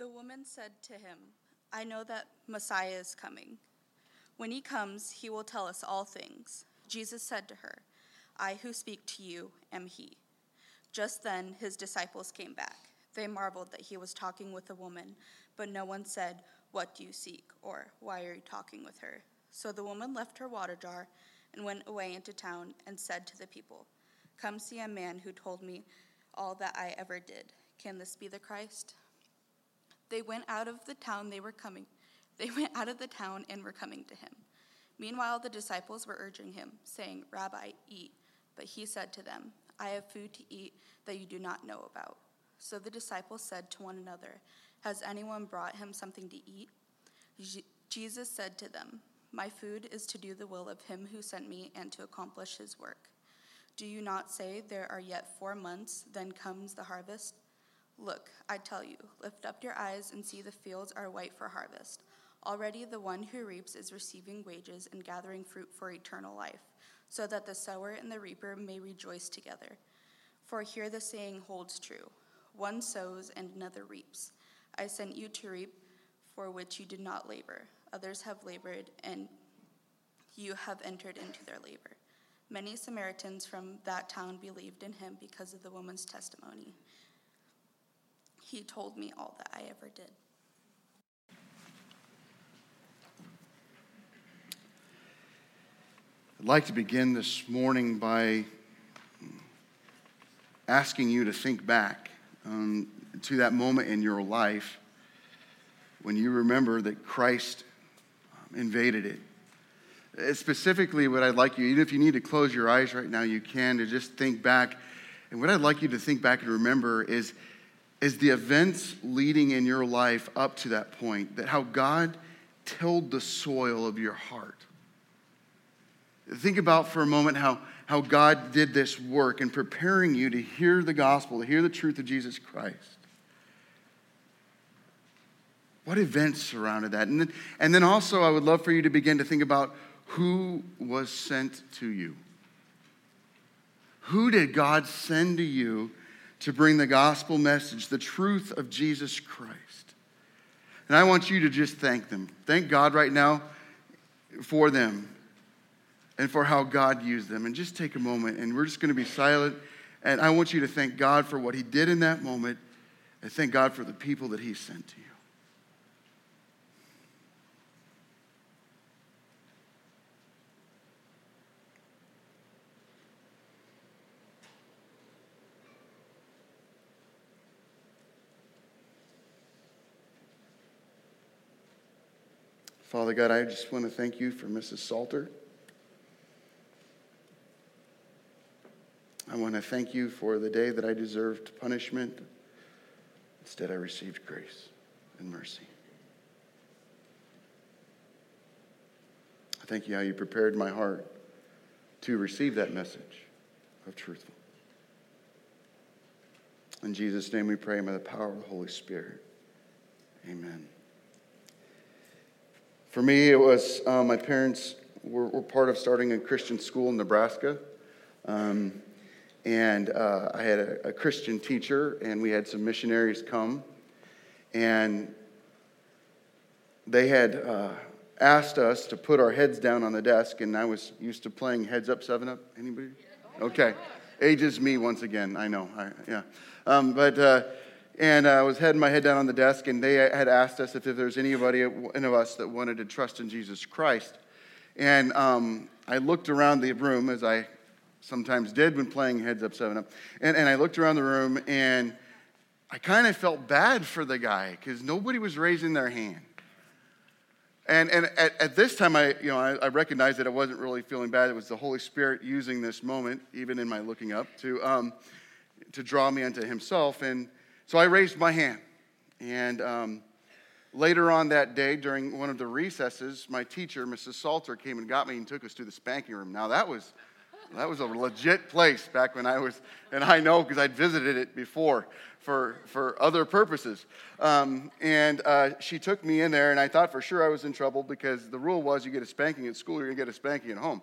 The woman said to him, I know that Messiah is coming. When he comes, he will tell us all things. Jesus said to her, I who speak to you am he. Just then his disciples came back. They marveled that he was talking with a woman, but no one said, What do you seek? or Why are you talking with her? So the woman left her water jar and went away into town and said to the people, Come see a man who told me all that I ever did. Can this be the Christ? They went out of the town they were coming. They went out of the town and were coming to him. Meanwhile, the disciples were urging him, saying, Rabbi, eat. But he said to them, I have food to eat that you do not know about. So the disciples said to one another, Has anyone brought him something to eat? Jesus said to them, My food is to do the will of him who sent me and to accomplish his work. Do you not say, There are yet four months, then comes the harvest? Look, I tell you, lift up your eyes and see the fields are white for harvest. Already the one who reaps is receiving wages and gathering fruit for eternal life, so that the sower and the reaper may rejoice together. For here the saying holds true one sows and another reaps. I sent you to reap for which you did not labor. Others have labored, and you have entered into their labor. Many Samaritans from that town believed in him because of the woman's testimony. He told me all that I ever did. I'd like to begin this morning by asking you to think back um, to that moment in your life when you remember that Christ um, invaded it. Uh, specifically, what I'd like you, even if you need to close your eyes right now, you can, to just think back. And what I'd like you to think back and remember is, is the events leading in your life up to that point, that how God tilled the soil of your heart Think about for a moment how, how God did this work in preparing you to hear the gospel, to hear the truth of Jesus Christ. What events surrounded that? And then, and then also, I would love for you to begin to think about who was sent to you. Who did God send to you to bring the gospel message, the truth of Jesus Christ? And I want you to just thank them. Thank God right now for them and for how God used them. And just take a moment, and we're just going to be silent. And I want you to thank God for what He did in that moment, and thank God for the people that He sent to you. Father God, I just want to thank you for Mrs. Salter. I want to thank you for the day that I deserved punishment. Instead, I received grace and mercy. I thank you how you prepared my heart to receive that message of truthful. In Jesus' name we pray by the power of the Holy Spirit. Amen. For me, it was uh, my parents were, were, part of starting a Christian school in Nebraska. Um, and uh, I had a, a, Christian teacher, and we had some missionaries come, and they had uh, asked us to put our heads down on the desk, and I was used to playing Heads Up, Seven Up. Anybody? Okay, ages me once again. I know. I, yeah, um, but uh, and I was heading my head down on the desk, and they had asked us if, if there's anybody, any of us, that wanted to trust in Jesus Christ, and um, I looked around the room as I sometimes did when playing Heads Up 7 Up. And, and I looked around the room and I kind of felt bad for the guy because nobody was raising their hand. And, and at, at this time, I, you know, I, I, recognized that I wasn't really feeling bad. It was the Holy Spirit using this moment, even in my looking up, to, um, to draw me unto Himself. And so I raised my hand. And um, later on that day, during one of the recesses, my teacher, Mrs. Salter, came and got me and took us to the spanking room. Now, that was that was a legit place back when I was, and I know because I'd visited it before for, for other purposes. Um, and uh, she took me in there, and I thought for sure I was in trouble because the rule was you get a spanking at school, you're going to get a spanking at home.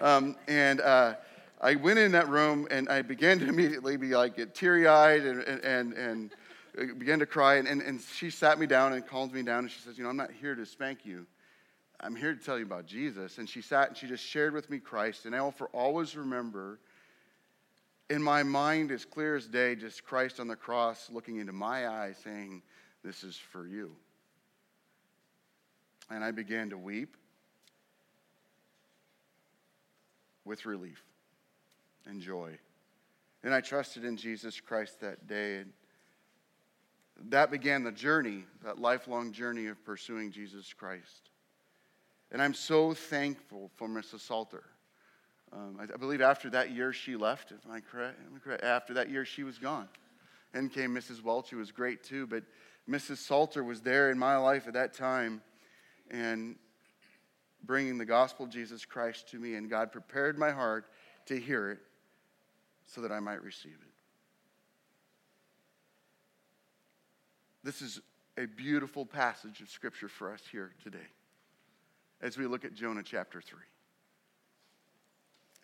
Um, and uh, I went in that room, and I began to immediately be like get teary eyed and, and, and uh, began to cry, and, and, and she sat me down and calmed me down, and she says, You know, I'm not here to spank you. I'm here to tell you about Jesus. And she sat and she just shared with me Christ. And I will for always remember in my mind, as clear as day, just Christ on the cross looking into my eyes saying, This is for you. And I began to weep with relief and joy. And I trusted in Jesus Christ that day. And that began the journey, that lifelong journey of pursuing Jesus Christ. And I'm so thankful for Mrs. Salter. Um, I, I, believe after that year she left. Am I, correct? Am I correct? After that year she was gone. And came Mrs. Welch, who was great too. But Mrs. Salter was there in my life at that time and bringing the gospel of Jesus Christ to me. And God prepared my heart to hear it so that I might receive it. This is a beautiful passage of scripture for us here today as we look at Jonah chapter 3.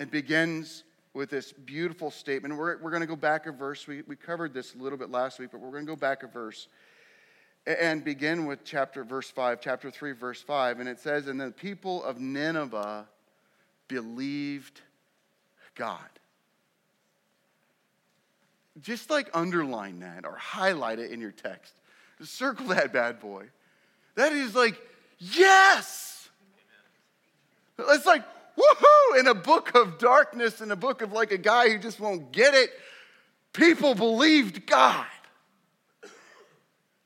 It begins with this beautiful statement. We're, we're going to go back a verse. We, we covered this a little bit last week, but we're going to go back a verse and begin with chapter verse 5 chapter 3 verse 5 and it says and the people of nineveh believed god just like underline that or highlight it in your text circle that bad boy that is like yes it's like woohoo in a book of darkness in a book of like a guy who just won't get it people believed god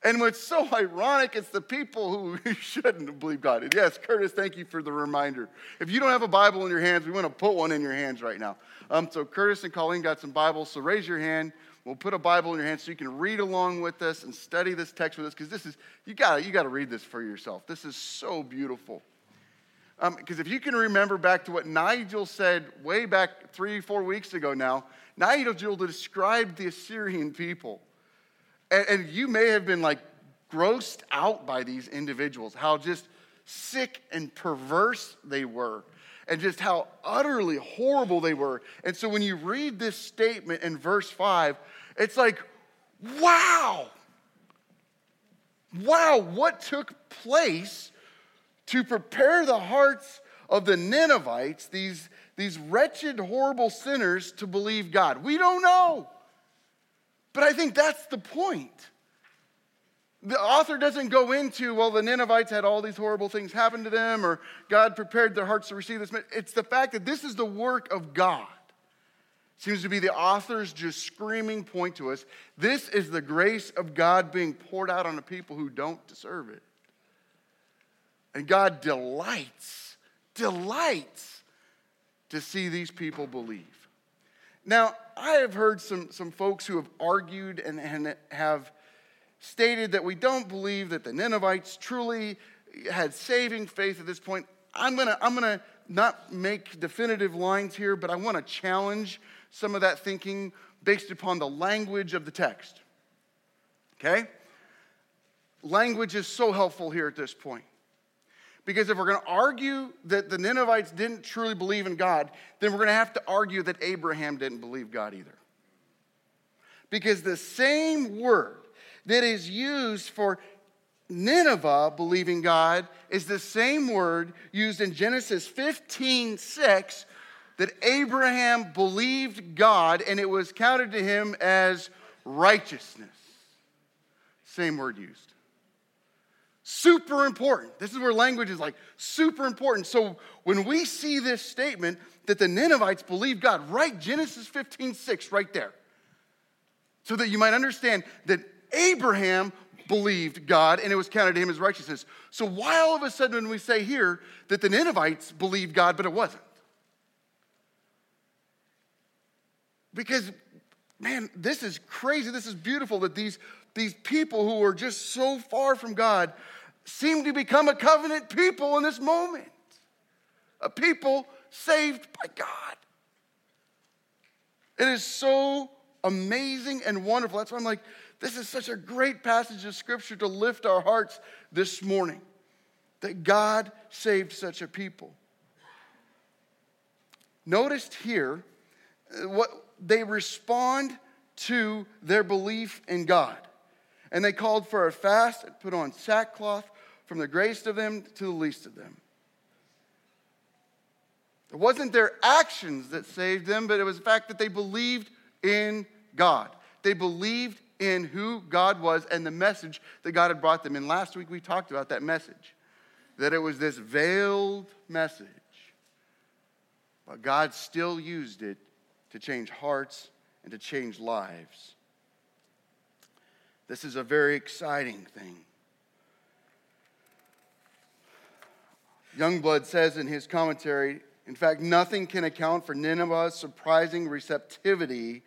and what's so ironic, it's the people who shouldn't believe God. And yes, Curtis, thank you for the reminder. If you don't have a Bible in your hands, we want to put one in your hands right now. Um, so Curtis and Colleen got some Bibles, so raise your hand. We'll put a Bible in your hand so you can read along with us and study this text with us because this is, you got you got to read this for yourself. This is so beautiful. Because um, if you can remember back to what Nigel said way back three, four weeks ago now, Nigel described the Assyrian people and, and you may have been like grossed out by these individuals, how just sick and perverse they were, and just how utterly horrible they were. And so when you read this statement in verse 5, it's like, wow, wow, what took place to prepare the hearts of the Ninevites, these, these wretched, horrible sinners, to believe God? We don't know. But I think that's the point. The author doesn't go into, well, the Ninevites had all these horrible things happen to them, or God prepared their hearts to receive this. It's the fact that this is the work of God. Seems to be the author's just screaming point to us. This is the grace of God being poured out on a people who don't deserve it. And God delights, delights to see these people believe. Now, I have heard some, some folks who have argued and, and have stated that we don't believe that the Ninevites truly had saving faith at this point. I'm gonna, I'm gonna not make definitive lines here, but I wanna challenge some of that thinking based upon the language of the text. Okay? Language is so helpful here at this point. Because if we're going to argue that the Ninevites didn't truly believe in God, then we're going to have to argue that Abraham didn't believe God either. Because the same word that is used for Nineveh believing God is the same word used in Genesis 15 6 that Abraham believed God and it was counted to him as righteousness. Same word used. Super important. This is where language is like super important. So when we see this statement that the Ninevites believed God, write Genesis 15 6 right there. So that you might understand that Abraham believed God and it was counted to him as righteousness. So why all of a sudden when we say here that the Ninevites believed God, but it wasn't? Because, man, this is crazy. This is beautiful that these, these people who are just so far from God seem to become a covenant people in this moment. A people saved by God. It is so amazing and wonderful. That's why I'm like, this is such a great passage of scripture to lift our hearts this morning that God saved such a people. Noticed here uh, what they respond to their belief in God. And they called for a fast and put on sackcloth from the greatest of them to the least of them. It wasn't their actions that saved them, but it was the fact that they believed in God. They believed in who God was and the message that God had brought them. And last week we talked about that message that it was this veiled message, but God still used it to change hearts and to change lives. This is a very exciting thing. Youngblood says in his commentary, in fact, nothing can account for Nineveh's surprising receptivity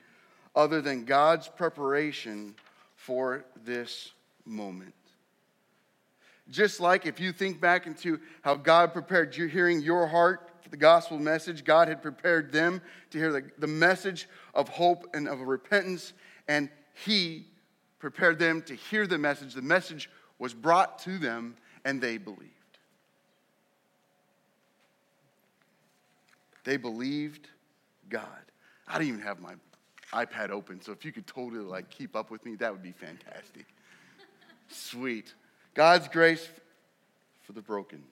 other than God's preparation for this moment. Just like if you think back into how God prepared you hearing your heart for the gospel message, God had prepared them to hear the, the message of hope and of repentance, and He prepared them to hear the message. The message was brought to them, and they believed. They believed God. I don't even have my iPad open, so if you could totally like keep up with me, that would be fantastic. Sweet. God's grace for the broken.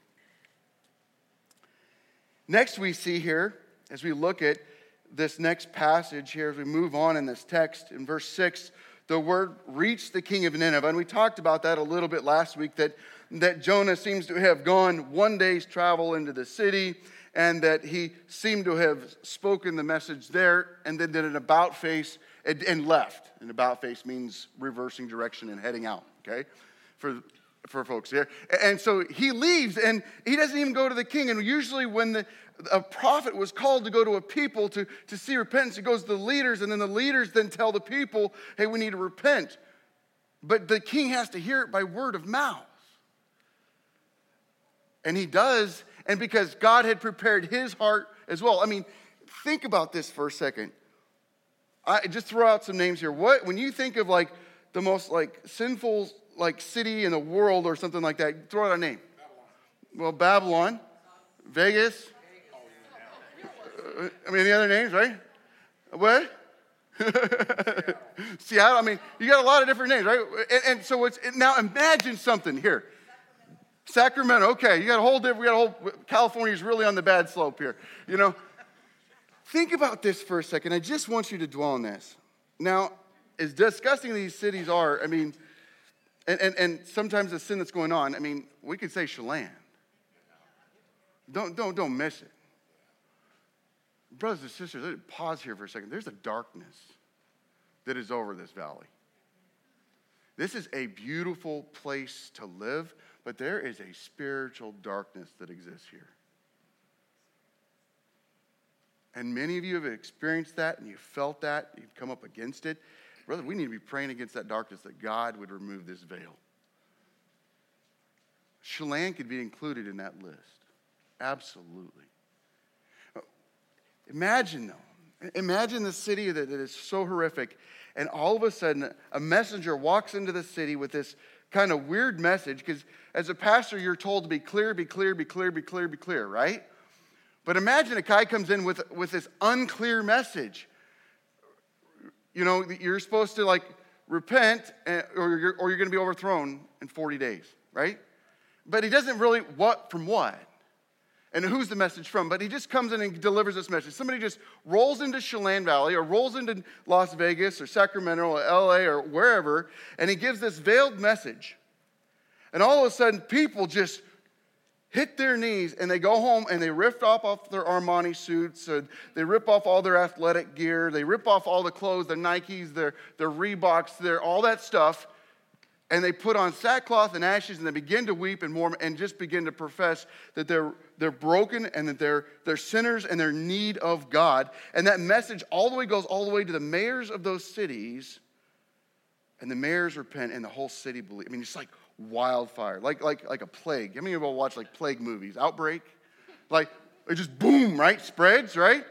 Next, we see here, as we look at this next passage here, as we move on in this text, in verse 6, the word reached the king of Nineveh. And we talked about that a little bit last week that, that Jonah seems to have gone one day's travel into the city and that he seemed to have spoken the message there and then did an about face and, and left. An about face means reversing direction and heading out, okay? For, for folks here. And so he leaves and he doesn't even go to the king. And usually, when the, a prophet was called to go to a people to, to see repentance, he goes to the leaders, and then the leaders then tell the people, hey, we need to repent. But the king has to hear it by word of mouth. And he does, and because God had prepared his heart as well. I mean, think about this for a second. I just throw out some names here. What when you think of like the most like sinful like city in the world or something like that, throw out a name. Babylon. Well, Babylon, Vegas. Uh, I mean, any other names, right? What? Seattle. I mean, you got a lot of different names, right? And, and so it's now imagine something here. Sacramento, okay, you got a whole different, we got a whole, California's really on the bad slope here, you know? Think about this for a second. I just want you to dwell on this. Now, as disgusting these cities are, I mean, and, and, and sometimes the sin that's going on, I mean, we could say Chelan. Don't, don't, don't miss it. Brothers and sisters, pause here for a second. There's a darkness that is over this valley. This is a beautiful place to live, but there is a spiritual darkness that exists here. And many of you have experienced that and you've felt that, you've come up against it. Brother, we need to be praying against that darkness that God would remove this veil. Chelan could be included in that list. Absolutely. Imagine, though, imagine the city that, that is so horrific, and all of a sudden, a messenger walks into the city with this kind of weird message because as a pastor, you're told to be clear, be clear, be clear, be clear, be clear, right? But imagine a guy comes in with, with this unclear message. You know, you're supposed to like repent eh, or you're, or you're going to be overthrown in 40 days, right? But he doesn't really, what from what? And who's the message from? But he just comes in and delivers this message. Somebody just rolls into Chelan Valley or rolls into Las Vegas or Sacramento or LA or wherever, and he gives this veiled message. And all of a sudden, people just hit their knees and they go home and they rip off, off their Armani suits, and they rip off all their athletic gear, they rip off all the clothes, their Nikes, their, their Reeboks, their, all that stuff, and they put on sackcloth and ashes and they begin to weep and mourn and just begin to profess that they're, they're broken and that they're, they're sinners and they're need of God. And that message all the way goes all the way to the mayors of those cities. And the mayors repent and the whole city believe. I mean, it's like wildfire, like, like, like a plague. How many of y'all watch like plague movies? Outbreak? Like, it just boom, right? Spreads, right?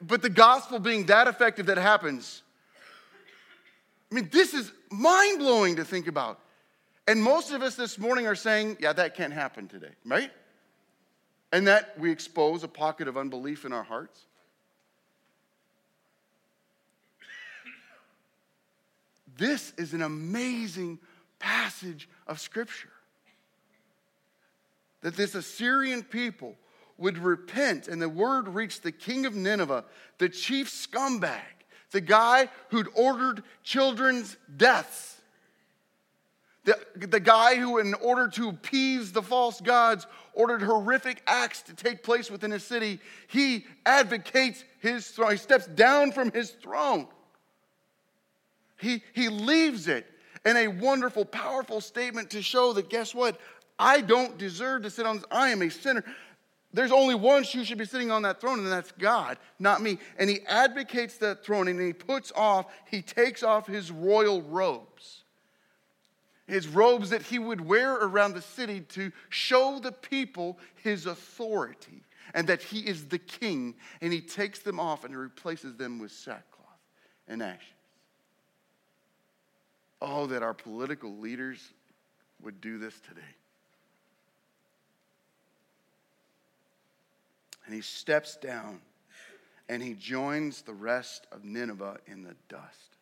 But the gospel being that effective that happens I mean, this is mind blowing to think about. And most of us this morning are saying, yeah, that can't happen today, right? And that we expose a pocket of unbelief in our hearts. This is an amazing passage of Scripture. That this Assyrian people would repent, and the word reached the king of Nineveh, the chief scumbag, the guy who'd ordered children's deaths. The, the guy who, in order to appease the false gods, ordered horrific acts to take place within his city, he advocates his throne. He steps down from his throne. He, he leaves it in a wonderful, powerful statement to show that guess what? I don't deserve to sit on this. I am a sinner. There's only one who should be sitting on that throne, and that's God, not me. And he advocates that throne and he puts off, he takes off his royal robes. His robes that he would wear around the city to show the people his authority and that he is the king. And he takes them off and replaces them with sackcloth and ashes. Oh, that our political leaders would do this today. And he steps down and he joins the rest of Nineveh in the dust.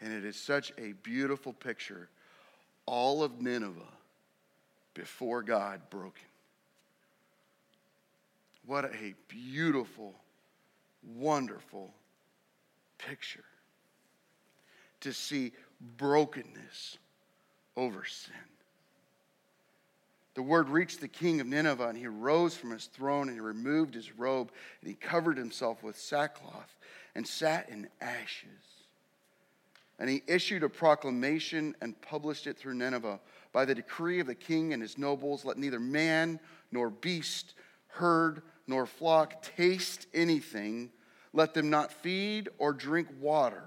And it is such a beautiful picture. All of Nineveh before God broken. What a beautiful, wonderful picture to see brokenness over sin. The word reached the king of Nineveh, and he rose from his throne and he removed his robe and he covered himself with sackcloth and sat in ashes. And he issued a proclamation and published it through Nineveh. By the decree of the king and his nobles, let neither man nor beast, herd nor flock taste anything. Let them not feed or drink water.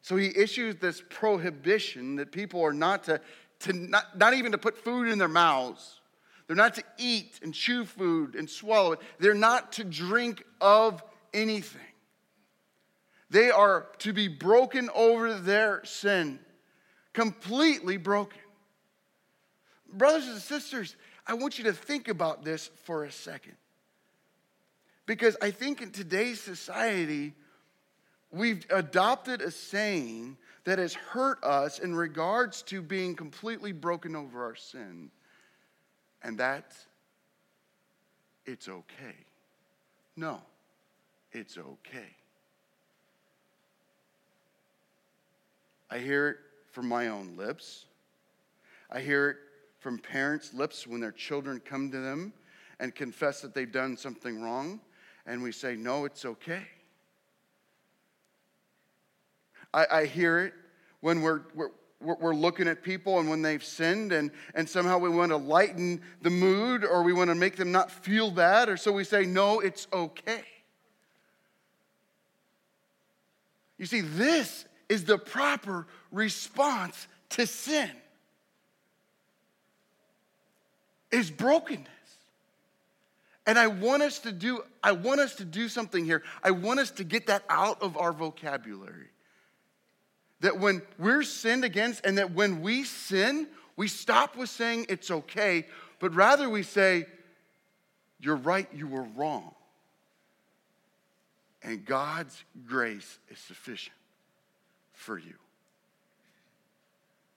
So he issues this prohibition that people are not to to not, not even to put food in their mouths. They're not to eat and chew food and swallow it. They're not to drink of anything. They are to be broken over their sin, completely broken. Brothers and sisters, I want you to think about this for a second. Because I think in today's society, we've adopted a saying that has hurt us in regards to being completely broken over our sin. And that it's okay. No, it's okay. I hear it from my own lips. I hear it from parents' lips when their children come to them and confess that they've done something wrong, and we say, No, it's okay. I, I hear it when we're, we're we're looking at people and when they've sinned and, and somehow we want to lighten the mood or we want to make them not feel bad or so we say no it's okay. You see this is the proper response to sin. Is brokenness. And i want us to do i want us to do something here. I want us to get that out of our vocabulary that when we're sinned against and that when we sin, we stop with saying it's okay, but rather we say, You're right, you were wrong. And God's grace is sufficient for you.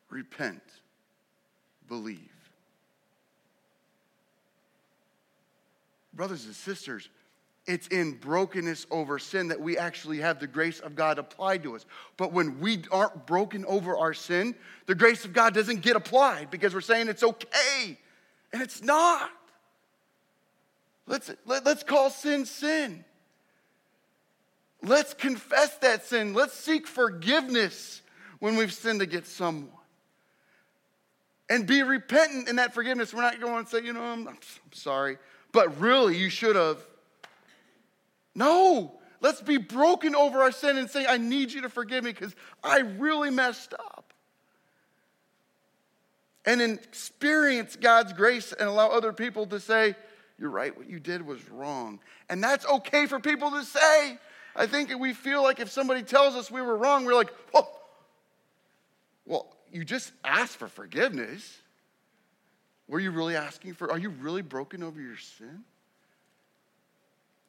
Repent, believe. Brothers and sisters, it's in brokenness over sin that we actually have the grace of God applied to us. But when we aren't broken over our sin, the grace of God doesn't get applied because we're saying it's okay. And it's not. Let's, let, us let us call sin sin. Let's confess that sin. Let's seek forgiveness when we've sinned against someone. And be repentant in that forgiveness. We're not going to say, you know, I'm, I'm sorry. But really, you should have. No, let's be broken over our sin and say, I need you to forgive me because I really messed up. And experience God's grace and allow other people to say, You're right, what you did was wrong. And that's okay for people to say. I think we feel like if somebody tells us we were wrong, we're like, Well, well, you just asked for forgiveness. Were you really asking for, are you really broken over your sin?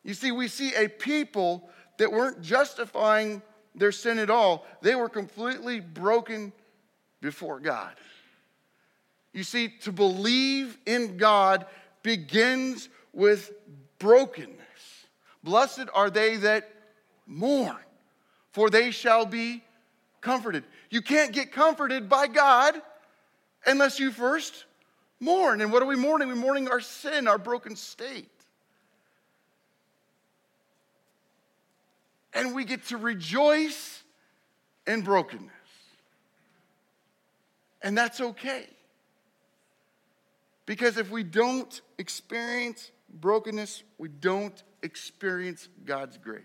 You see, we see a people that weren't justifying their sin at all. They were completely broken before God. You see, to believe in God begins with brokenness. Blessed are they that mourn, for they shall be comforted. You can't get comforted by God unless you first mourn. And what are we mourning? We're mourning our sin, our broken state. And we get to rejoice in brokenness. And that's okay. Because if we don't experience brokenness, we don't experience God's grace.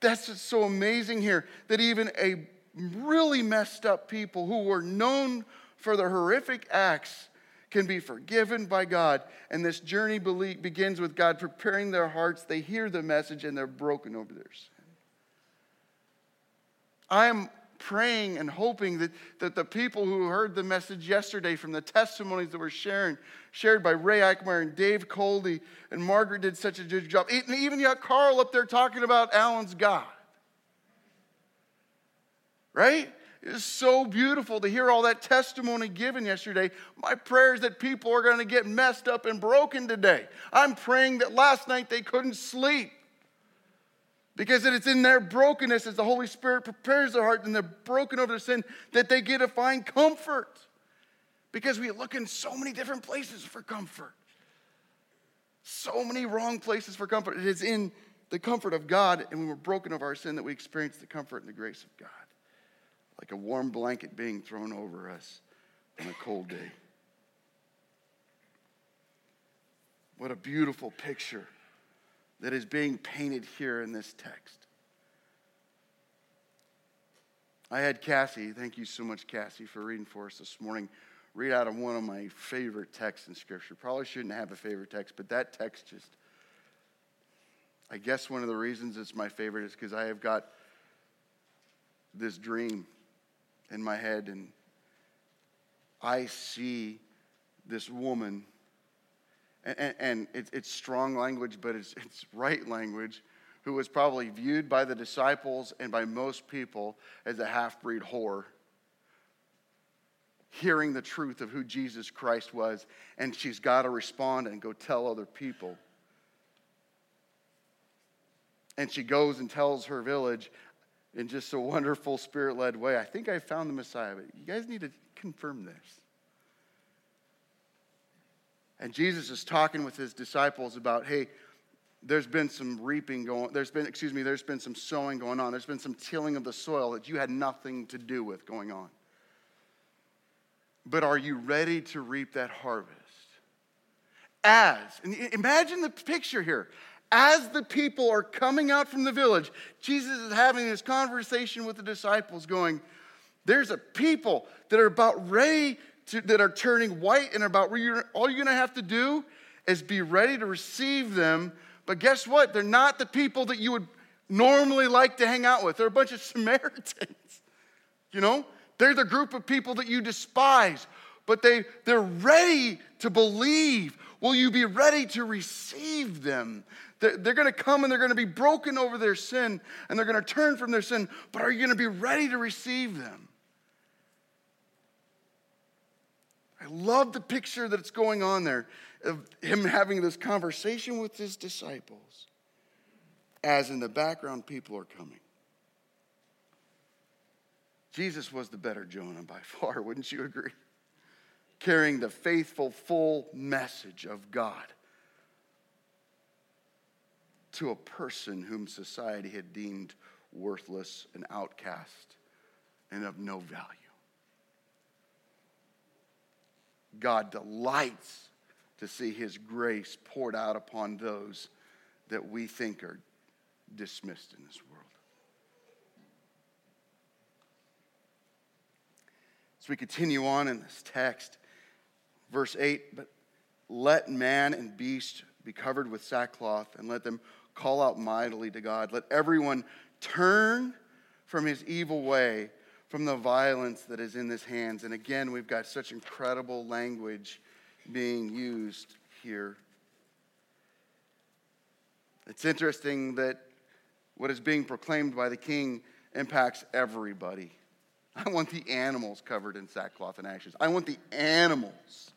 That's what's so amazing here that even a really messed up people who were known for their horrific acts can be forgiven by God. And this journey begins with God preparing their hearts. They hear the message and they're broken over their sin. I am praying and hoping that, that the people who heard the message yesterday from the testimonies that were sharing, shared by Ray Eichmeyer and Dave Coldy, and Margaret did such a good job. And even got Carl up there talking about Alan's God. Right? It is so beautiful to hear all that testimony given yesterday. My prayer is that people are going to get messed up and broken today. I'm praying that last night they couldn't sleep because it's in their brokenness as the Holy Spirit prepares their heart and they're broken over their sin that they get to find comfort. Because we look in so many different places for comfort. So many wrong places for comfort. It is in the comfort of God and when we're broken of our sin that we experience the comfort and the grace of God like a warm blanket being thrown over us on a cold day. What a beautiful picture that is being painted here in this text. I had Cassie, thank you so much, Cassie, for reading for us this morning. Read out of one of my favorite texts in Scripture. Probably shouldn't have a favorite text, but that text just, I guess one of the reasons it's my favorite is because I have got this dream in my head, and I see this woman, and, and, it, it's strong language, but it's, it's right language, who was probably viewed by the disciples and by most people as a half breed whore. Hearing the truth of who Jesus Christ was, and she's got to respond and go tell other people. And she goes and tells her village, in just a wonderful spirit led way. I think I found the Messiah, but you guys need to confirm this. And Jesus is talking with his disciples about, hey, there's been some reaping going there's been excuse me there's been some sowing going on there's been some tilling of the soil that you had nothing to do with going on but are you ready to reap that harvest as imagine the picture here as the people are coming out from the village, Jesus is having this conversation with the disciples, going, There's a people that are about ready to, that are turning white and about all you're going to have to do is be ready to receive them. But guess what? They're not the people that you would normally like to hang out with. They're a bunch of Samaritans. You know? They're the group of people that you despise, but they, they're ready to believe. Will you be ready to receive them? They're, going to come and they're going to be broken over their sin and they're going to turn from their sin, but are you going to be ready to receive them? I love the picture that's going on there of him having this conversation with his disciples as in the background people are coming. Jesus was the better Jonah by far, wouldn't you agree? Carrying the faithful, full message of God to a person whom society had deemed worthless and outcast and of no value. God delights to see his grace poured out upon those that we think are dismissed in this world. As we continue on in this text, verse 8, but let man and beast be covered with sackcloth, and let them call out mightily to God. Let everyone turn from his evil way, from the violence that is in his hands. And again, we've got such incredible language being used here. It's interesting that what is being proclaimed by the king impacts everybody. I want the animals covered in sackcloth and ashes. I want the animals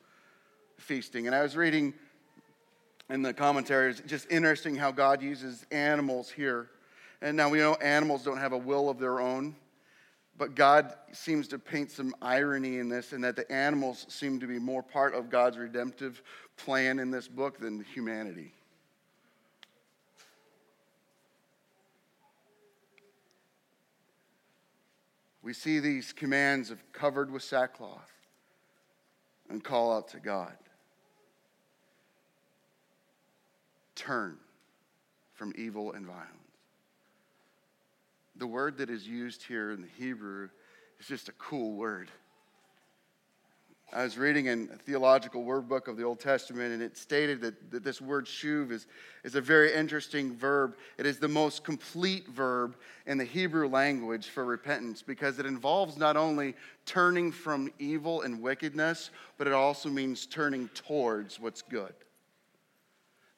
feasting. And I was reading in the commentaries, just interesting how God uses animals here. And now we know animals don't have a will of their own, but God seems to paint some irony in this, and that the animals seem to be more part of God's redemptive plan in this book than humanity. We see these commands of covered with sackcloth and call out to God. Turn from evil and violence. The word that is used here in the Hebrew is just a cool word. I was reading in a theological word book of the Old Testament, and it stated that, that this word shuv is, is a very interesting verb. It is the most complete verb in the Hebrew language for repentance because it involves not only turning from evil and wickedness, but it also means turning towards what's good.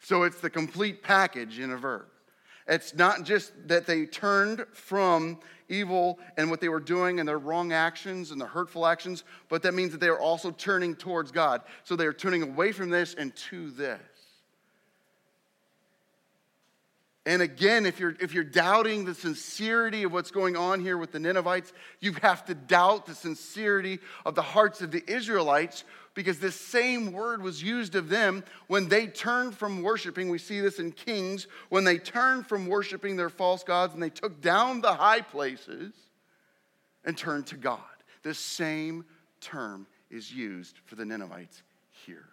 So it's the complete package in a verb. It's not just that they turned from evil and what they were doing and their wrong actions and their hurtful actions, but that means that they are also turning towards God. So they are turning away from this and to this. And again, if you're, if you're doubting the sincerity of what's going on here with the Ninevites, you have to doubt the sincerity of the hearts of the Israelites because this same word was used of them when they turned from worshiping. We see this in Kings, when they turned from worshiping their false gods and they took down the high places and turned to God. The same term is used for the Ninevites here.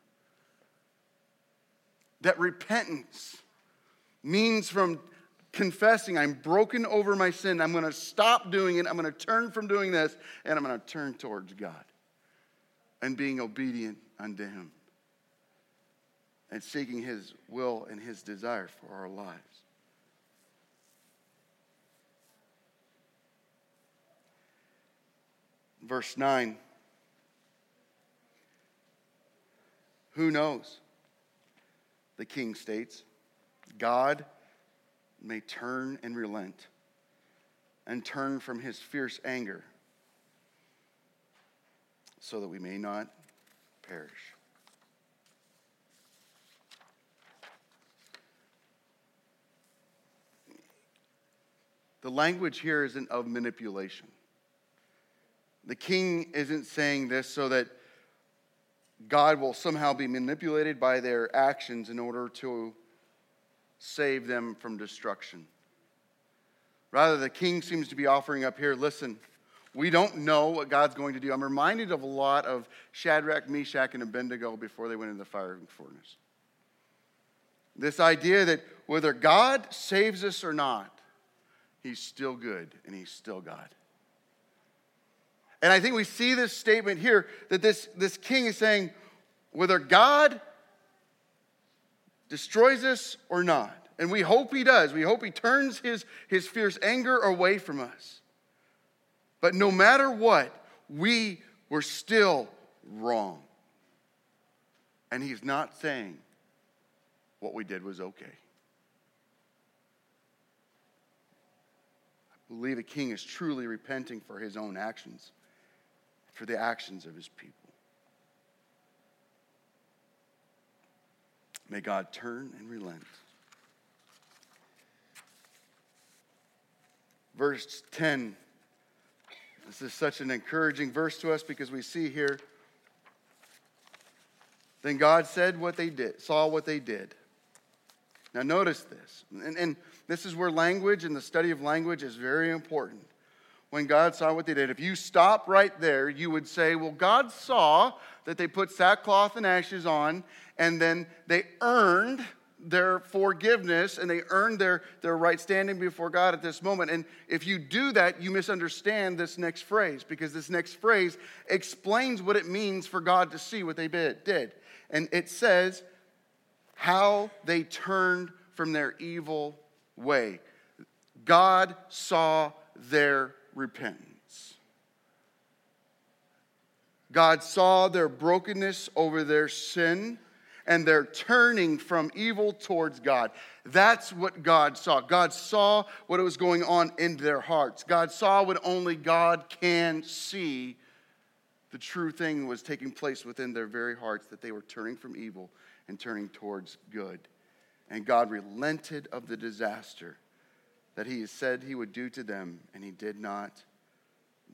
That repentance means from confessing, I'm broken over my sin. I'm going to stop doing it. I'm going to turn from doing this, and I'm going to turn towards God and being obedient unto Him and seeking His will and His desire for our lives. Verse 9 Who knows? The king states God may turn and relent and turn from his fierce anger so that we may not perish. The language here isn't of manipulation. The king isn't saying this so that God will somehow be manipulated by their actions in order to save them from destruction. Rather, the king seems to be offering up here listen, we don't know what God's going to do. I'm reminded of a lot of Shadrach, Meshach, and Abednego before they went into the fire furnace. This idea that whether God saves us or not, He's still good and He's still God. And I think we see this statement here that this, this king is saying, whether God destroys us or not, and we hope He does, we hope He turns His, his fierce anger away from us. But no matter what, we were still wrong. And he's not saying what we did was okay. I believe a king is truly repenting for his own actions, for the actions of his people. May God turn and relent. Verse 10 this is such an encouraging verse to us because we see here then God said what they did, saw what they did. Now, notice this. And, and, this is where language and the study of language is very important. When God saw what they did, if you stop right there, you would say, Well, God saw that they put sackcloth and ashes on, and then they earned their forgiveness and they earned their, their right standing before God at this moment. And if you do that, you misunderstand this next phrase because this next phrase explains what it means for God to see what they did. And it says, how they turned from their evil way. God saw their repentance. God saw their brokenness over their sin and they're turning from evil towards God. That's what God saw. God saw what was going on in their hearts. God saw what only God can see. The true thing was taking place within their very hearts that they were turning from evil and turning towards good. And God relented of the disaster that He said He would do to them, and He did not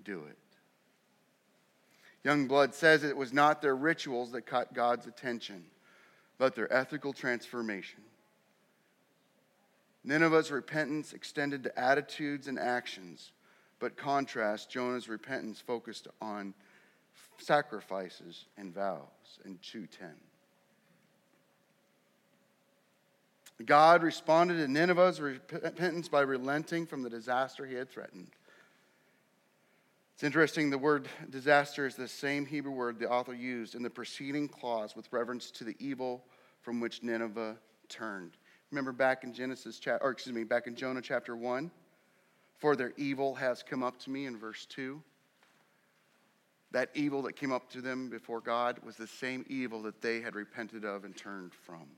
do it. Youngblood says it was not their rituals that caught God's attention, but their ethical transformation. Nineveh's repentance extended to attitudes and actions, but contrast, Jonah's repentance focused on sacrifices and vows in 210. God responded to Nineveh's repentance by relenting from the disaster he had threatened. It's interesting, the word disaster is the same Hebrew word the author used in the preceding clause with reference to the evil from which Nineveh turned. Remember back in Genesis, chapter, or excuse me, back in Jonah chapter 1? For their evil has come up to me in verse 2. That evil that came up to them before God was the same evil that they had repented of and turned from.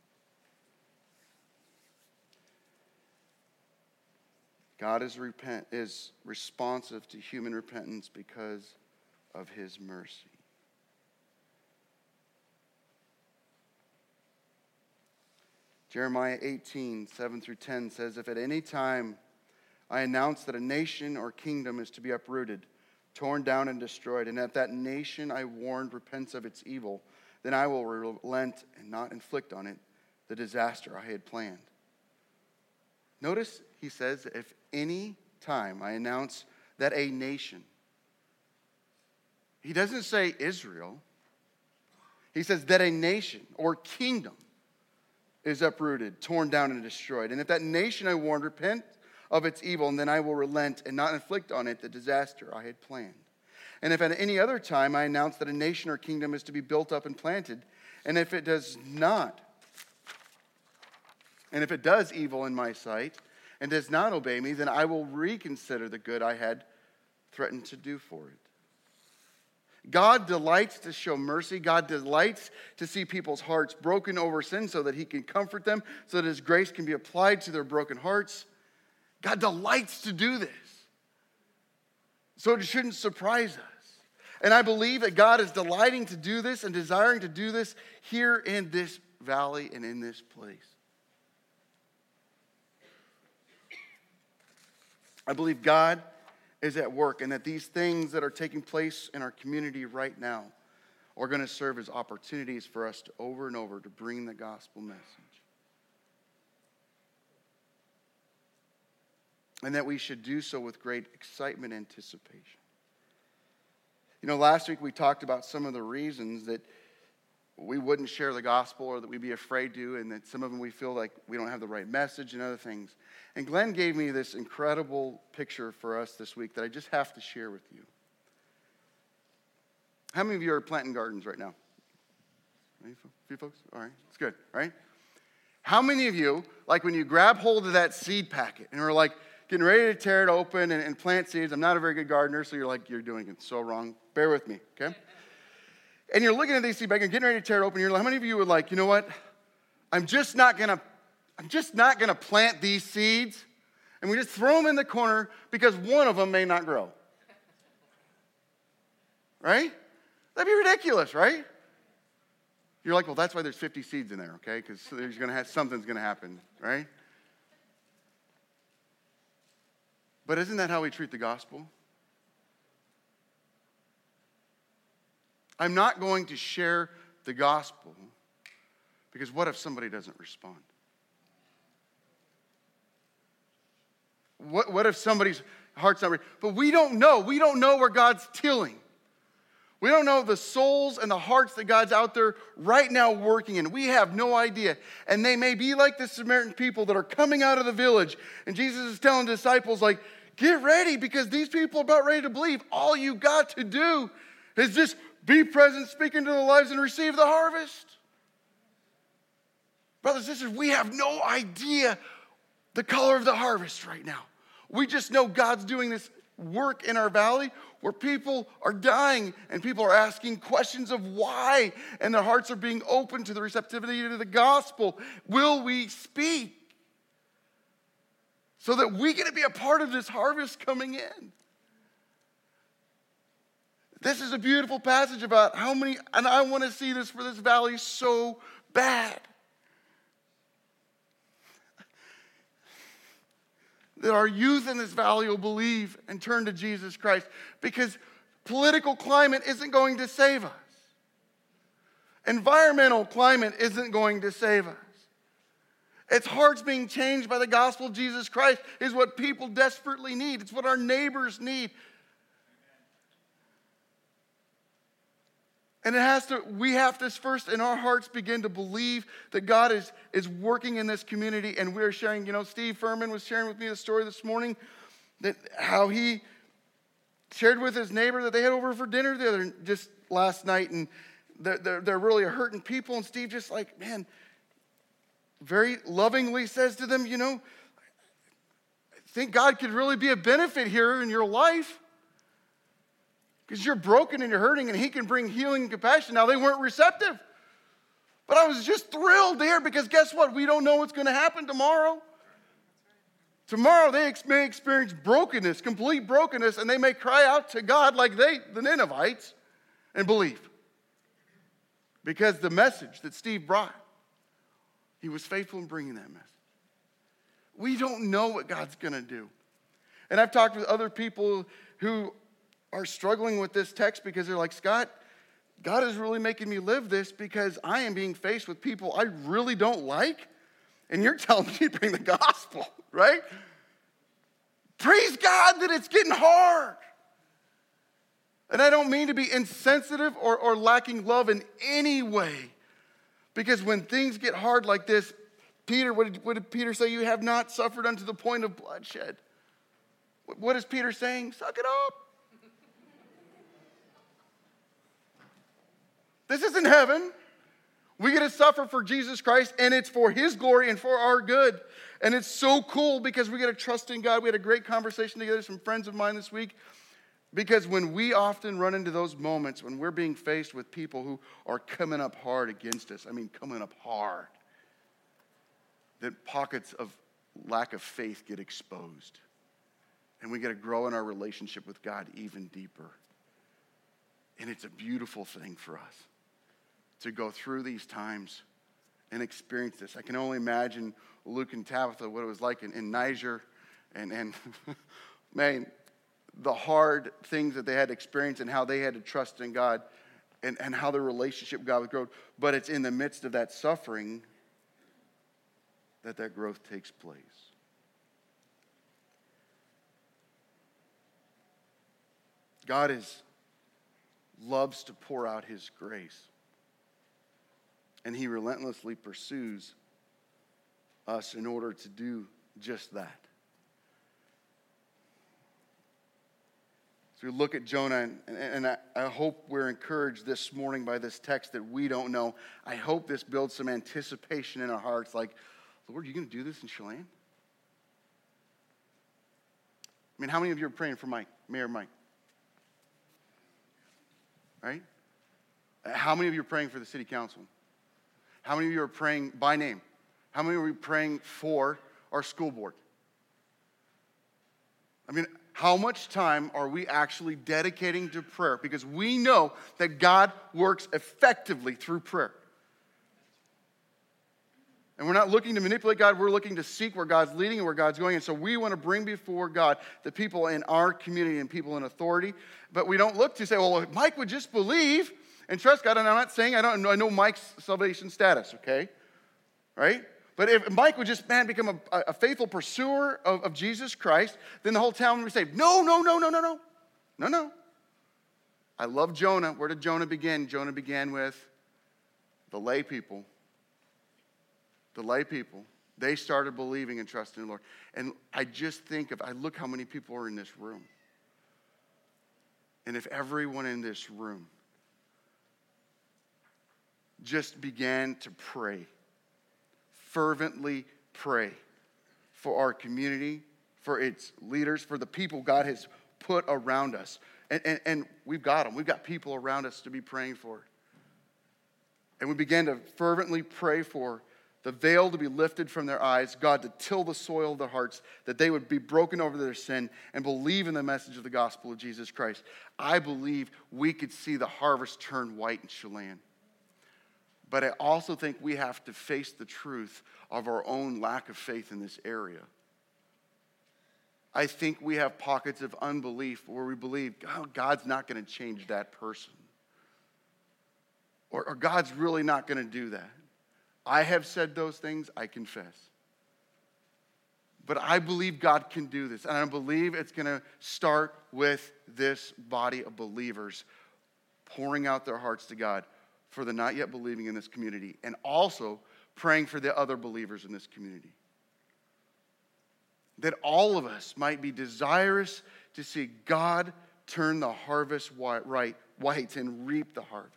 God is, repent, is responsive to human repentance because of his mercy. Jeremiah 18, 7 through 10 says, If at any time I announce that a nation or kingdom is to be uprooted, torn down, and destroyed, and that that nation I warned repents of its evil, then I will relent and not inflict on it the disaster I had planned. Notice he says, if any time I announce that a nation, he doesn't say Israel, he says that a nation or kingdom is uprooted, torn down, and destroyed. And if that nation I warned repent of its evil, and then I will relent and not inflict on it the disaster I had planned. And if at any other time I announce that a nation or kingdom is to be built up and planted, and if it does not, and if it does evil in my sight, and does not obey me, then I will reconsider the good I had threatened to do for it. God delights to show mercy. God delights to see people's hearts broken over sin so that He can comfort them, so that His grace can be applied to their broken hearts. God delights to do this. So it shouldn't surprise us. And I believe that God is delighting to do this and desiring to do this here in this valley and in this place. I believe God is at work and that these things that are taking place in our community right now are going to serve as opportunities for us to over and over to bring the gospel message. And that we should do so with great excitement and anticipation. You know, last week we talked about some of the reasons that we wouldn't share the gospel or that we'd be afraid to, and that some of them we feel like we don't have the right message and other things. And Glenn gave me this incredible picture for us this week that I just have to share with you. How many of you are planting gardens right now? A few folks? All right, it's good, right? How many of you, like when you grab hold of that seed packet and are like getting ready to tear it open and, and plant seeds? I'm not a very good gardener, so you're like, you're doing it so wrong. Bear with me, okay? And you're looking at these seed bags and getting ready to tear it open. You're like, how many of you would like, you know what? I'm just not gonna, I'm just not gonna plant these seeds, and we just throw them in the corner because one of them may not grow. Right? That'd be ridiculous, right? You're like, well, that's why there's 50 seeds in there, okay? Because there's gonna have something's gonna happen, right? But isn't that how we treat the gospel? I'm not going to share the gospel because what if somebody doesn't respond? What, what if somebody's heart's not ready? But we don't know. We don't know where God's tilling. We don't know the souls and the hearts that God's out there right now working in. We have no idea. And they may be like the Samaritan people that are coming out of the village. And Jesus is telling disciples, like, get ready because these people are about ready to believe. All you got to do is just be present, speak into the lives, and receive the harvest. Brothers and sisters, we have no idea the color of the harvest right now. We just know God's doing this work in our valley where people are dying and people are asking questions of why, and their hearts are being open to the receptivity to the gospel. Will we speak? So that we get to be a part of this harvest coming in. This is a beautiful passage about how many, and I want to see this for this valley so bad. that our youth in this valley will believe and turn to Jesus Christ because political climate isn't going to save us. Environmental climate isn't going to save us. It's hearts being changed by the gospel of Jesus Christ is what people desperately need. It's what our neighbors need. And it has to, we have to first in our hearts begin to believe that God is, is working in this community. And we're sharing, you know, Steve Furman was sharing with me the story this morning that how he shared with his neighbor that they had over for dinner the other just last night and they're, they're, they're really hurting people. And Steve just like, man, very lovingly says to them, you know, I think God could really be a benefit here in your life because you're broken and you're hurting, and He can bring healing and compassion. Now, they weren't receptive. But I was just thrilled there because guess what? We don't know what's going to happen tomorrow. Tomorrow they may experience brokenness, complete brokenness, and they may cry out to God like they, the Ninevites, and believe. Because the message that Steve brought, he was faithful in bringing that message. We don't know what God's going to do. And I've talked with other people who are struggling with this text because they're like, Scott, God is really making me live this because I am being faced with people I really don't like, and you're telling me to bring the gospel, right? Praise God that it's getting hard. And I don't mean to be insensitive or, or lacking love in any way. Because when things get hard like this, Peter, what did, what did Peter say? You have not suffered unto the point of bloodshed. What is Peter saying? Suck it up. This isn't heaven. We get to suffer for Jesus Christ, and it's for His glory and for our good. And it's so cool because we get to trust in God. We had a great conversation together, some friends of mine this week. Because when we often run into those moments when we're being faced with people who are coming up hard against us, I mean, coming up hard, that pockets of lack of faith get exposed. And we get to grow in our relationship with God even deeper. And it's a beautiful thing for us to go through these times and experience this. I can only imagine Luke and Tabitha, what it was like in, in Niger, and, and man, the hard things that they had to experience and how they had to trust in God and, and how their relationship with God would grow. But it's in the midst of that suffering that that growth takes place. God is loves to pour out his grace and he relentlessly pursues us in order to do just that. So we look at Jonah, and, and I, I, hope we're encouraged this morning by this text that we don't know. I hope this builds some anticipation in our hearts like, Lord, are you going to do this in Chelan? I mean, how many of you are praying for Mike, Mayor Mike? Right? How many of you are praying for the city council? How many of you are praying by name? How many are we praying for our school board? I mean, how much time are we actually dedicating to prayer? Because we know that God works effectively through prayer. And we're not looking to manipulate God, we're looking to seek where God's leading and where God's going. And so we want to bring before God the people in our community and people in authority. But we don't look to say, well, if Mike would just believe, and trust God. And I'm not saying I don't I know Mike's salvation status, okay? Right? But if Mike would just, man, become a, a faithful pursuer of, of, Jesus Christ, then the whole town would be saved. No, no, no, no, no, no. No, no. I love Jonah. Where did Jonah begin? Jonah began with the lay people. The lay people. They started believing and trusting the Lord. And I just think of, I look how many people are in this room. And if everyone in this room just began to pray, fervently pray for our community, for its leaders, for the people God has put around us. And, and, and we've got them. We've got people around us to be praying for. And we began to fervently pray for the veil to be lifted from their eyes, God to till the soil of their hearts, that they would be broken over their sin and believe in the message of the gospel of Jesus Christ. I believe we could see the harvest turn white in Chelan. But I also think we have to face the truth of our own lack of faith in this area. I think we have pockets of unbelief where we believe oh, God's not going to change that person. Or, or God's really not going to do that. I have said those things, I confess. But I believe God can do this. And I believe it's going to start with this body of believers pouring out their hearts to God for the not yet believing in this community and also praying for the other believers in this community. That all of us might be desirous to see God turn the harvest white, right, white and reap the harvest.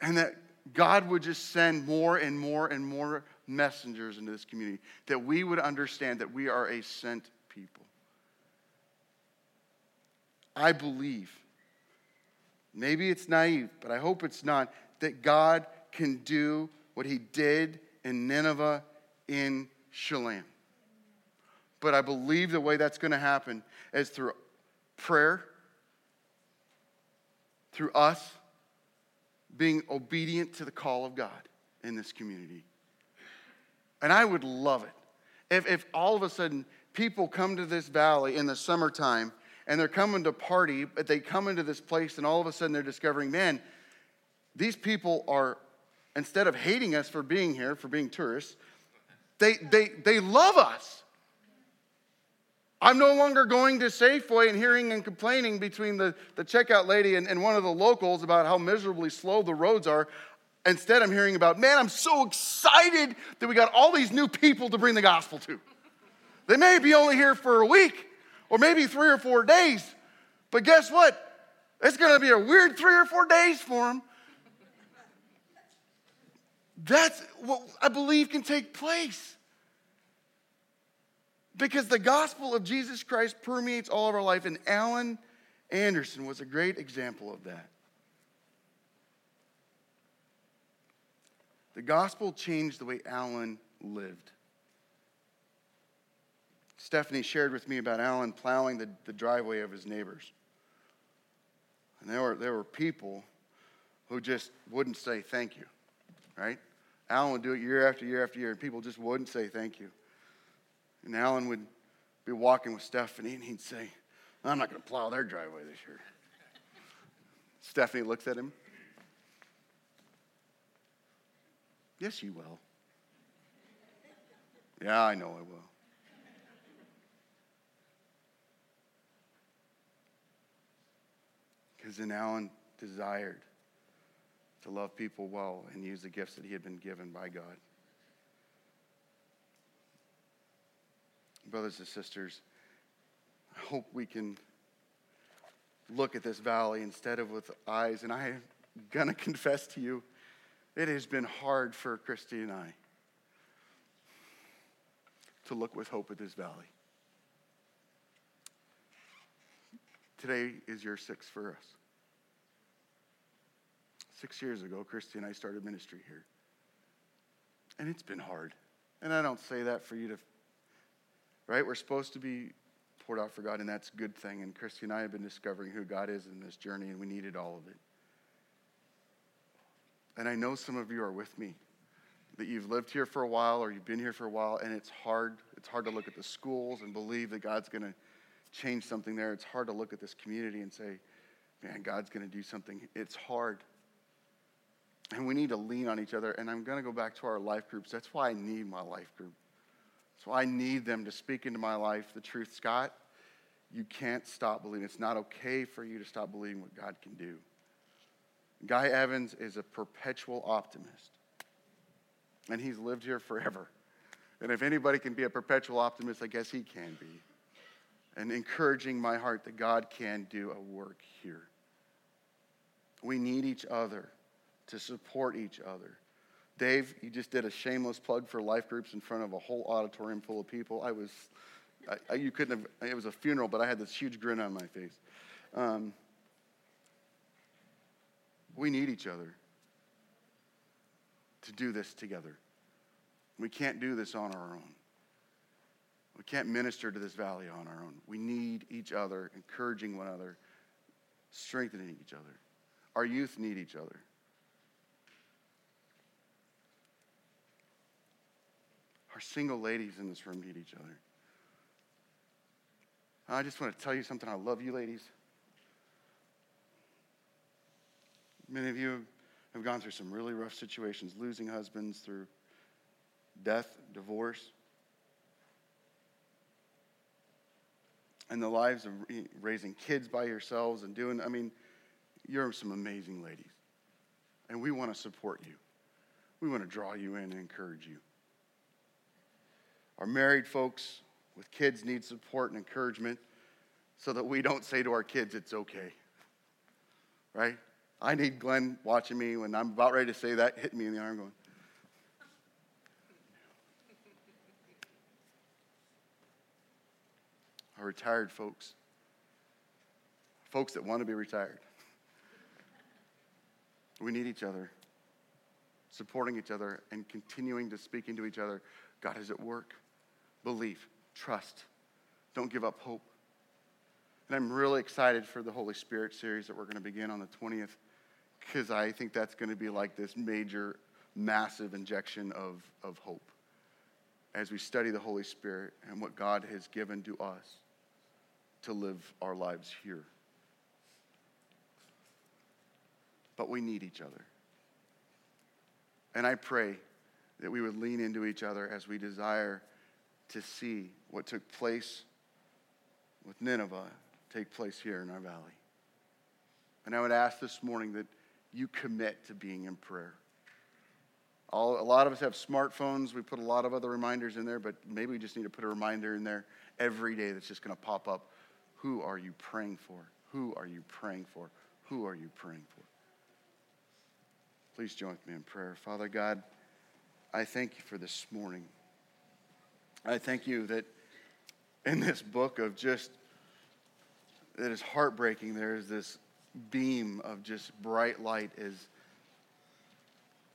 And that God would just send more and more and more messengers into this community, that we would understand that we are a sent people. I believe, maybe it's naive, but I hope it's not, that God can do what he did in Nineveh in Chelan. But I believe the way that's going to happen is through prayer, through us being obedient to the call of God in this community. And I would love it if, if all of a sudden people come to this valley in the summertime and they're coming to party, but they come into this place and all of a sudden they're discovering, man, these people are, instead of hating us for being here, for being tourists, they, they, they love us. I'm no longer going to Safeway and hearing and complaining between the, the checkout lady and, and one of the locals about how miserably slow the roads are. Instead, I'm hearing about, man, I'm so excited that we got all these new people to bring the gospel to. They may be only here for a week or maybe three or four days, but guess what? It's going to be a weird three or four days for them. That's what I believe can take place. Because the gospel of Jesus Christ permeates all of our life, and Alan Anderson was a great example of that. The gospel changed the way Alan lived. Stephanie shared with me about Alan plowing the, the driveway of his neighbors. And there were, there were people who just wouldn't say thank you, right? Alan would do it year after year after year, and people just wouldn't say thank you. And Alan would be walking with Stephanie, and he'd say, I'm not going to plow their driveway this year. Stephanie looks at him. Yes, you will. Yeah, I know I will. Because then Alan desired to love people well and use the gifts that he had been given by God. brothers and sisters, I hope we can look at this valley instead of with eyes. And I'm going to confess to you, it has been hard for Christy and I to look with hope at this valley. Today is year six for us. Six years ago, Christy and I started ministry here. And it's been hard. And I don't say that for you to right? We're supposed to be poured out for God, and that's a good thing. And Christy and I have been discovering who God is in this journey, and we needed all of it. And I know some of you are with me, that you've lived here for a while or you've been here for a while, and it's hard. It's hard to look at the schools and believe that God's going to change something there. It's hard to look at this community and say, man, God's going to do something. It's hard. And we need to lean on each other. And I'm going to go back to our life groups. That's why I need my life group. That's why I need them to speak into my life the truth. Scott, you can't stop believing. It's not okay for you to stop believing what God can do. Guy Evans is a perpetual optimist, and he's lived here forever. And if anybody can be a perpetual optimist, I guess he can be. And encouraging my heart that God can do a work here. We need each other to support each other. Dave, you just did a shameless plug for life groups in front of a whole auditorium full of people. I was I, you couldn't have, it was a funeral, but I had this huge grin on my face. Um, we need each other to do this together. We can't do this on our own. We can't minister to this valley on our own. We need each other, encouraging one another, strengthening each other. Our youth need each other. Our single ladies in this room need each other. I just want to tell you something. I love you, ladies. Many of you have gone through some really rough situations, losing husbands through death, divorce. And the lives of raising kids by yourselves and doing, I mean, you're some amazing ladies. And we want to support you. We want to draw you in and encourage you. Our married folks with kids need support and encouragement so that we don't say to our kids, it's okay. Right? I need Glenn watching me when I'm about ready to say that, hitting me in the arm, going, Retired folks, folks that want to be retired. We need each other, supporting each other, and continuing to speak into each other. God is at work. Believe, trust. Don't give up hope. And I'm really excited for the Holy Spirit series that we're going to begin on the 20th because I think that's going to be like this major, massive injection of, of hope as we study the Holy Spirit and what God has given to us to live our lives here. But we need each other. And I pray that we would lean into each other as we desire to see what took place with Nineveh take place here in our valley. And I would ask this morning that you commit to being in prayer. All, a lot of us have smartphones. We put a lot of other reminders in there, but maybe we just need to put a reminder in there every day that's just going to pop up. Who are you praying for? Who are you praying for? Who are you praying for? Please join with me in prayer. Father God, I thank you for this morning. I thank you that in this book of just, that is heartbreaking, there is this beam of just bright light as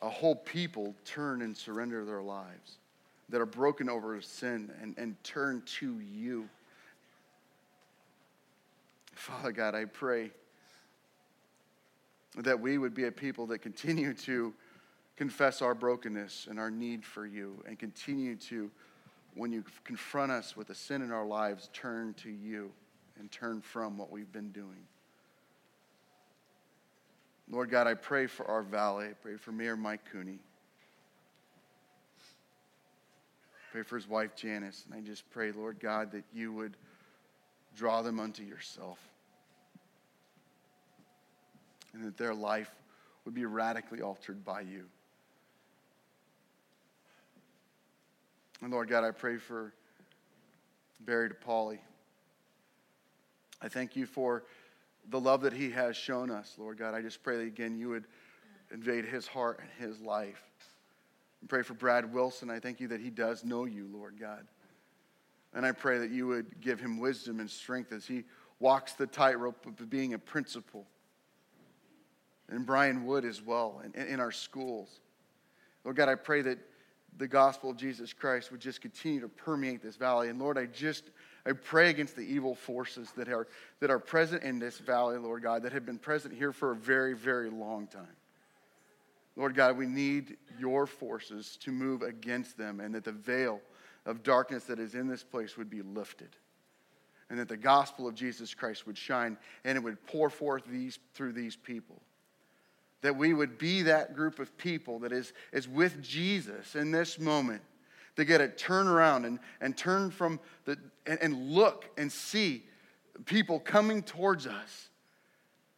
a whole people turn and surrender their lives, that are broken over sin and, and turn to you. Father God, I pray that we would be a people that continue to confess our brokenness and our need for you and continue to when you confront us with a sin in our lives, turn to you and turn from what we've been doing. Lord God, I pray for our valley. I pray for Mayor Mike Cooney. Pray for his wife Janice. And I just pray, Lord God, that you would draw them unto yourself. And that their life would be radically altered by you. And Lord God, I pray for Barry DePauli. I thank you for the love that he has shown us, Lord God. I just pray that again you would invade his heart and his life. And pray for Brad Wilson. I thank you that he does know you, Lord God. And I pray that you would give him wisdom and strength as he walks the tightrope of being a principal. And Brian Wood as well, in, in our schools. Lord God, I pray that the gospel of Jesus Christ would just continue to permeate this valley. And Lord, I just I pray against the evil forces that are that are present in this valley, Lord God, that have been present here for a very, very long time. Lord God, we need your forces to move against them and that the veil of darkness that is in this place would be lifted. And that the gospel of Jesus Christ would shine and it would pour forth these through these people that we would be that group of people that is, is with Jesus in this moment to get a turn around and, and turn from the and, and look and see people coming towards us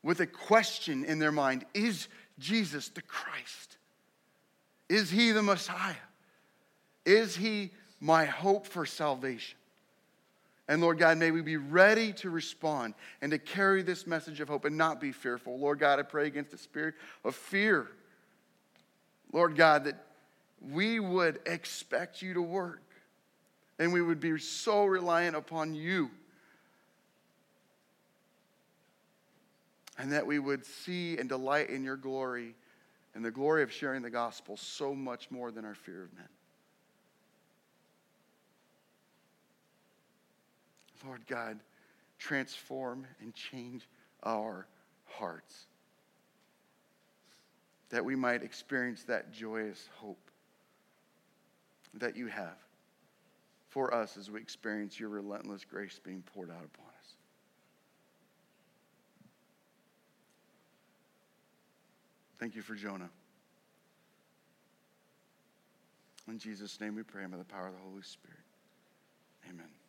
with a question in their mind Is Jesus the Christ? Is he the Messiah? Is he my hope for salvation? And Lord God, may we be ready to respond and to carry this message of hope and not be fearful. Lord God, I pray against the spirit of fear. Lord God, that we would expect you to work and we would be so reliant upon you. And that we would see and delight in your glory and the glory of sharing the gospel so much more than our fear of men. Lord God, transform and change our hearts that we might experience that joyous hope that you have for us as we experience your relentless grace being poured out upon us. Thank you for Jonah. In Jesus' name we pray, by the power of the Holy Spirit. Amen.